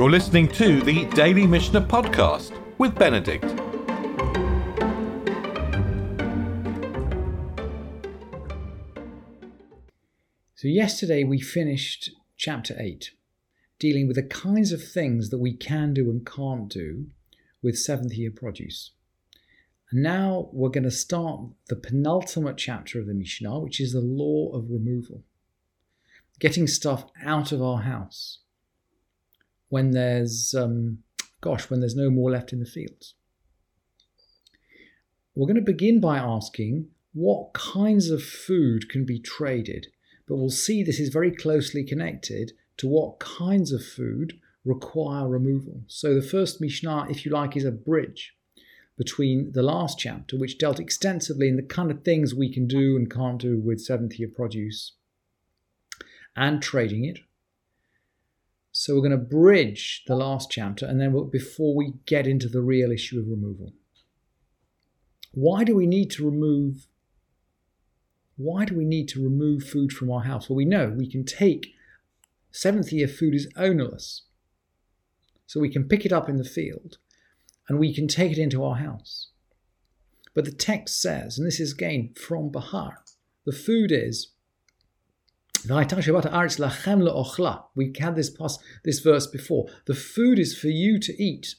You're listening to the Daily Mishnah Podcast with Benedict. So, yesterday we finished chapter 8, dealing with the kinds of things that we can do and can't do with seventh year produce. And now we're going to start the penultimate chapter of the Mishnah, which is the law of removal. Getting stuff out of our house when there's, um, gosh, when there's no more left in the fields. We're going to begin by asking what kinds of food can be traded, but we'll see this is very closely connected to what kinds of food require removal. So the first Mishnah, if you like, is a bridge between the last chapter, which dealt extensively in the kind of things we can do and can't do with seventh year produce and trading it, so we're going to bridge the last chapter, and then we'll, before we get into the real issue of removal, why do we need to remove? Why do we need to remove food from our house? Well, we know we can take seventh year food is ownerless, so we can pick it up in the field, and we can take it into our house. But the text says, and this is again from Bahar, the food is we had this this verse before. The food is for you to eat.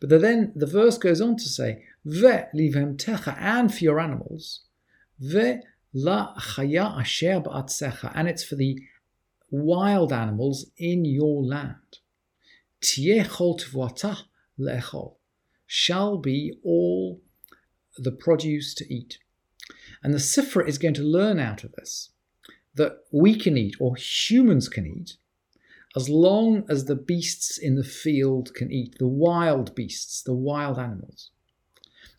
But then the verse goes on to say, techa, and for your animals, la chaya asher and it's for the wild animals in your land. lechol, shall be all the produce to eat. And the Sifra is going to learn out of this that we can eat or humans can eat as long as the beasts in the field can eat, the wild beasts, the wild animals.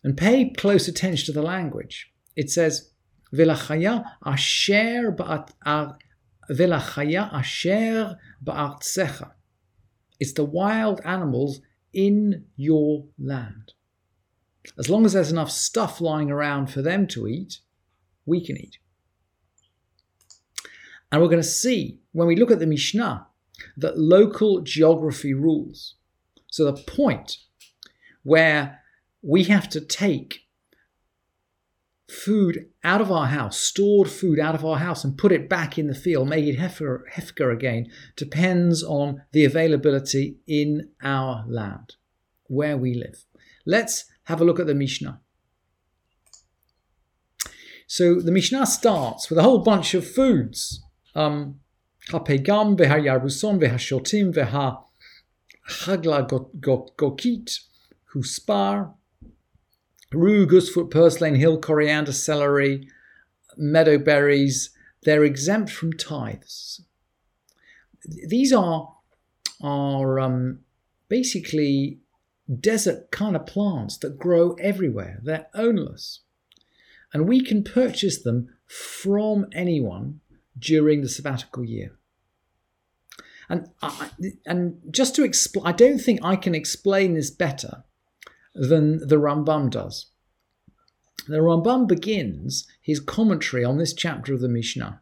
And pay close attention to the language. It says, Velachaya asher Velachaya asher ba'artsecha. It's the wild animals in your land. As long as there's enough stuff lying around for them to eat, we can eat. And we're going to see when we look at the Mishnah that local geography rules. So the point where we have to take food out of our house, stored food out of our house, and put it back in the field, make it hefker, again, depends on the availability in our land, where we live. Let's have a look at the Mishnah. So the Mishnah starts with a whole bunch of foods הפגם והירבוסון והשוטים והחגלה גוקית, huspar, rue, goosefoot, purslane, hill coriander, celery, meadow berries, they're exempt from tithes. These are, are um, basically desert kind of plants that grow everywhere. They're ownless. And we can purchase them from anyone during the sabbatical year. And, I, and just to explain, I don't think I can explain this better than the Rambam does. The Rambam begins his commentary on this chapter of the Mishnah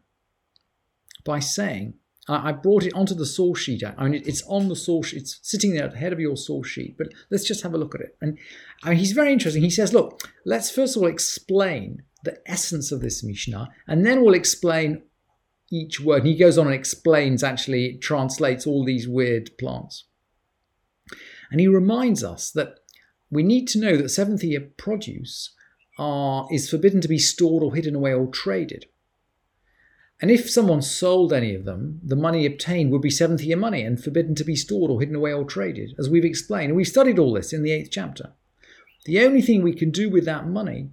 by saying, I brought it onto the source sheet. I mean, it's on the source. It's sitting there at the head of your source sheet. But let's just have a look at it. And I mean, he's very interesting. He says, "Look, let's first of all explain the essence of this Mishnah, and then we'll explain each word. And he goes on and explains, actually, translates all these weird plants. And he reminds us that we need to know that seventh year produce are, is forbidden to be stored or hidden away or traded. And if someone sold any of them, the money obtained would be seventh year money and forbidden to be stored or hidden away or traded, as we've explained. And we've studied all this in the eighth chapter. The only thing we can do with that money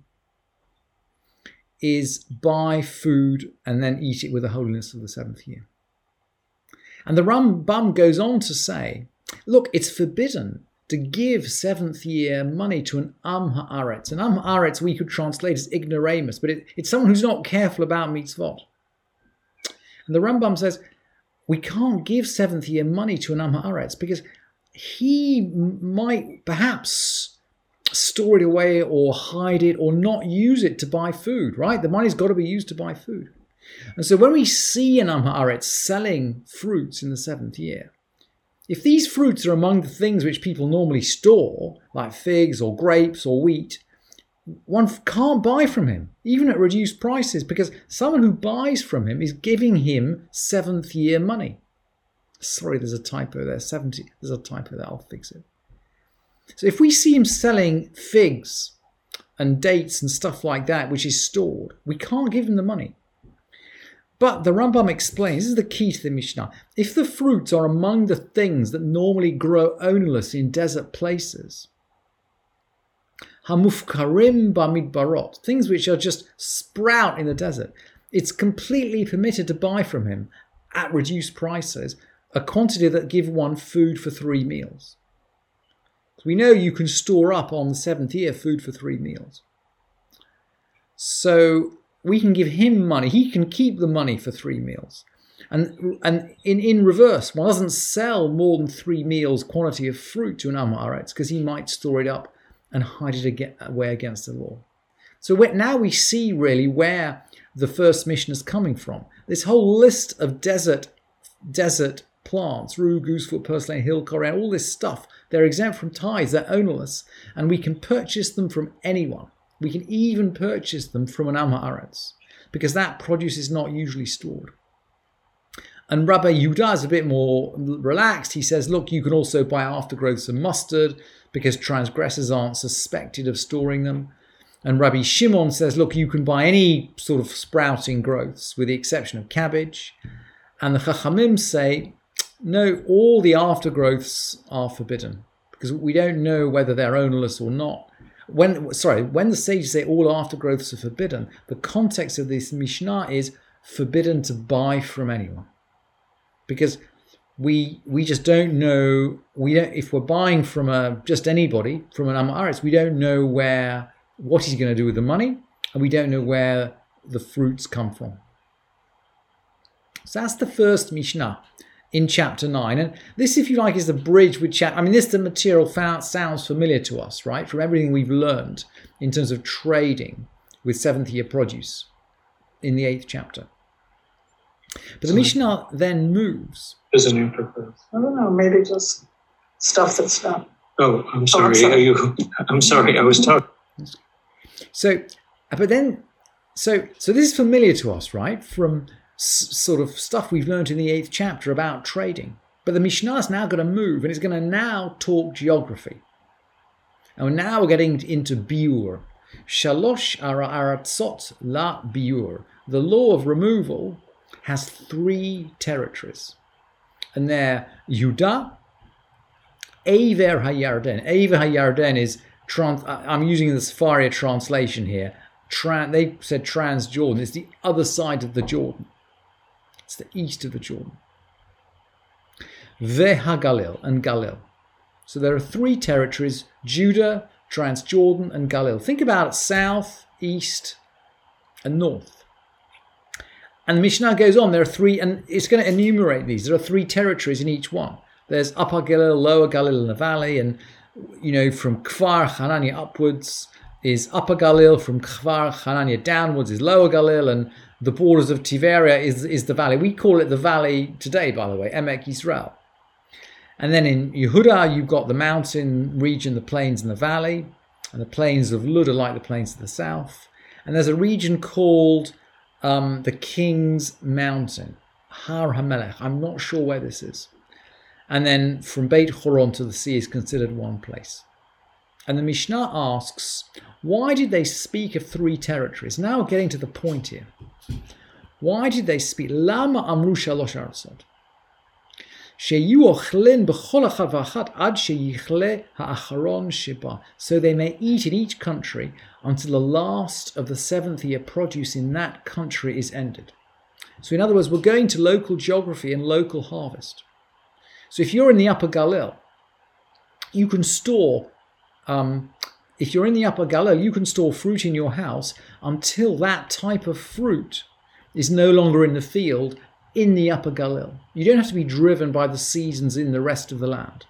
is buy food and then eat it with the holiness of the seventh year. And the Rambam goes on to say, look, it's forbidden to give seventh year money to an Am Haaretz. An Am Haaretz we could translate as ignoramus, but it, it's someone who's not careful about mitzvot. And the Rambam says, we can't give seventh year money to an Am Haaretz because he might perhaps store it away or hide it or not use it to buy food, right? The money's got to be used to buy food. And so when we see an Am Haaretz selling fruits in the seventh year, If these fruits are among the things which people normally store, like figs or grapes or wheat, one can't buy from him, even at reduced prices, because someone who buys from him is giving him seventh year money. Sorry, there's a typo there. 70. There's a typo there. I'll fix it. So if we see him selling figs and dates and stuff like that, which is stored, we can't give him the money. But the Rambam explains this is the key to the Mishnah. If the fruits are among the things that normally grow ownerless in desert places, hamufkarim bamidbarot, things which are just sprout in the desert, it's completely permitted to buy from him at reduced prices a quantity that give one food for three meals. We know you can store up on the seventh year food for three meals. So we can give him money. He can keep the money for three meals. And, and in, in reverse, one doesn't sell more than three meals quantity of fruit to an Am Haaretz because he might store it up and hide it away against the law. So now we see really where the first Mishnah is coming from. This whole list of desert desert plants, rue, goosefoot, purslane, hill coriander, all this stuff, they're exempt from tithes, they're ownerless, and we can purchase them from anyone. We can even purchase them from an Am Haaretz, because that produce is not usually stored. And Rabbi Yehuda is a bit more relaxed. He says, look, you can also buy aftergrowths of mustard because transgressors aren't suspected of storing them. And Rabbi Shimon says, look, you can buy any sort of sprouting growths with the exception of cabbage. And the Chachamim say, no, all the aftergrowths are forbidden because we don't know whether they're ownerless or not. When sorry, when the sages say all aftergrowths are forbidden, the context of this Mishnah is forbidden to buy from anyone, because we we just don't know. We don't if we're buying from a just anybody from an Am Haaretz, we don't know where what he's going to do with the money, and we don't know where the fruits come from. So that's the first Mishnah in chapter 9. And this, if you like, is the bridge with chapter. I mean, this the material found, sounds familiar to us, right? From everything we've learned in terms of trading with seventh year produce in the eighth chapter. But the Mishnah then moves. There's a new purpose. I don't know, maybe just stuff that's not. Oh, I'm sorry. Oh, I'm sorry. Are you? I'm sorry. I was talking. So, but then, so so this is familiar to us, right? From sort of stuff we've learned in the eighth chapter about trading. But the Mishnah is now going to move and it's going to now talk geography. And now we're getting into biur. Shalosh ara aratzot la biur. The law of removal has three territories. And they're Yudah, Aver HaYarden. Aver HaYarden is, trans, I'm using the Sefaria translation here. Tran, they said Transjordan. It's the other side of the Jordan. It's the east of the Jordan. Veha and Galil. So there are three territories Judah, Transjordan, and Galil. Think about it south, east, and north. And the Mishnah goes on, there are three, and it's going to enumerate these. There are three territories in each one. There's Upper Galil, Lower Galil in the valley, and you know, from Kfar Hanania upwards is Upper Galil, from Kfar Hanania downwards is Lower Galil, and the borders of Tiberia is, is the valley. We call it the valley today, by the way, Emek Yisrael. And then in Yehuda, you've got the mountain region, the plains and the valley, and the plains of Lud are like the plains of the south. And there's a region called um, the King's Mountain, Har HaMelech. I'm not sure where this is. And then from Beit Horon to the sea is considered one place. And the Mishnah asks, why did they speak of three territories? Now we're getting to the point here. Why did they speak? Lama amru shalosh arsot. So they may eat in each country until the last of the seventh year produce in that country is ended. So in other words, we're going to local geography and local harvest. So if you're in the Upper Galil, you can store um, if you're in the Upper Galil, you can store fruit in your house until that type of fruit is no longer in the field in the Upper Galil. You don't have to be driven by the seasons in the rest of the land.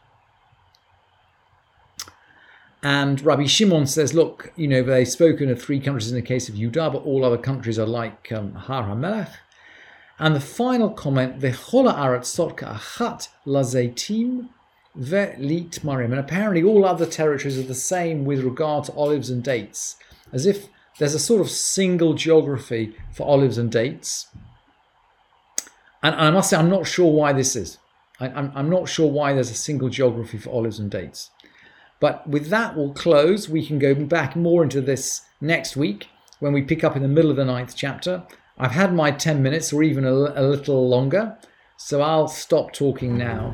And Rabbi Shimon says, look, you know, they've spoken of three countries in the case of Yudah, but all other countries are like um, Har HaMelech. And the final comment, Vechola aratzot ka'achat lazeitim ve'lit marim. And apparently all other territories are the same with regard to olives and dates, as if there's a sort of single geography for olives and dates. And I must say, I'm not sure why this is. I, am I'm not sure why there's a single geography for olives and dates. But with that, we'll close. We can go back more into this next week when we pick up in the middle of the ninth chapter. I've had my 10 minutes or even a, a little longer, so I'll stop talking now.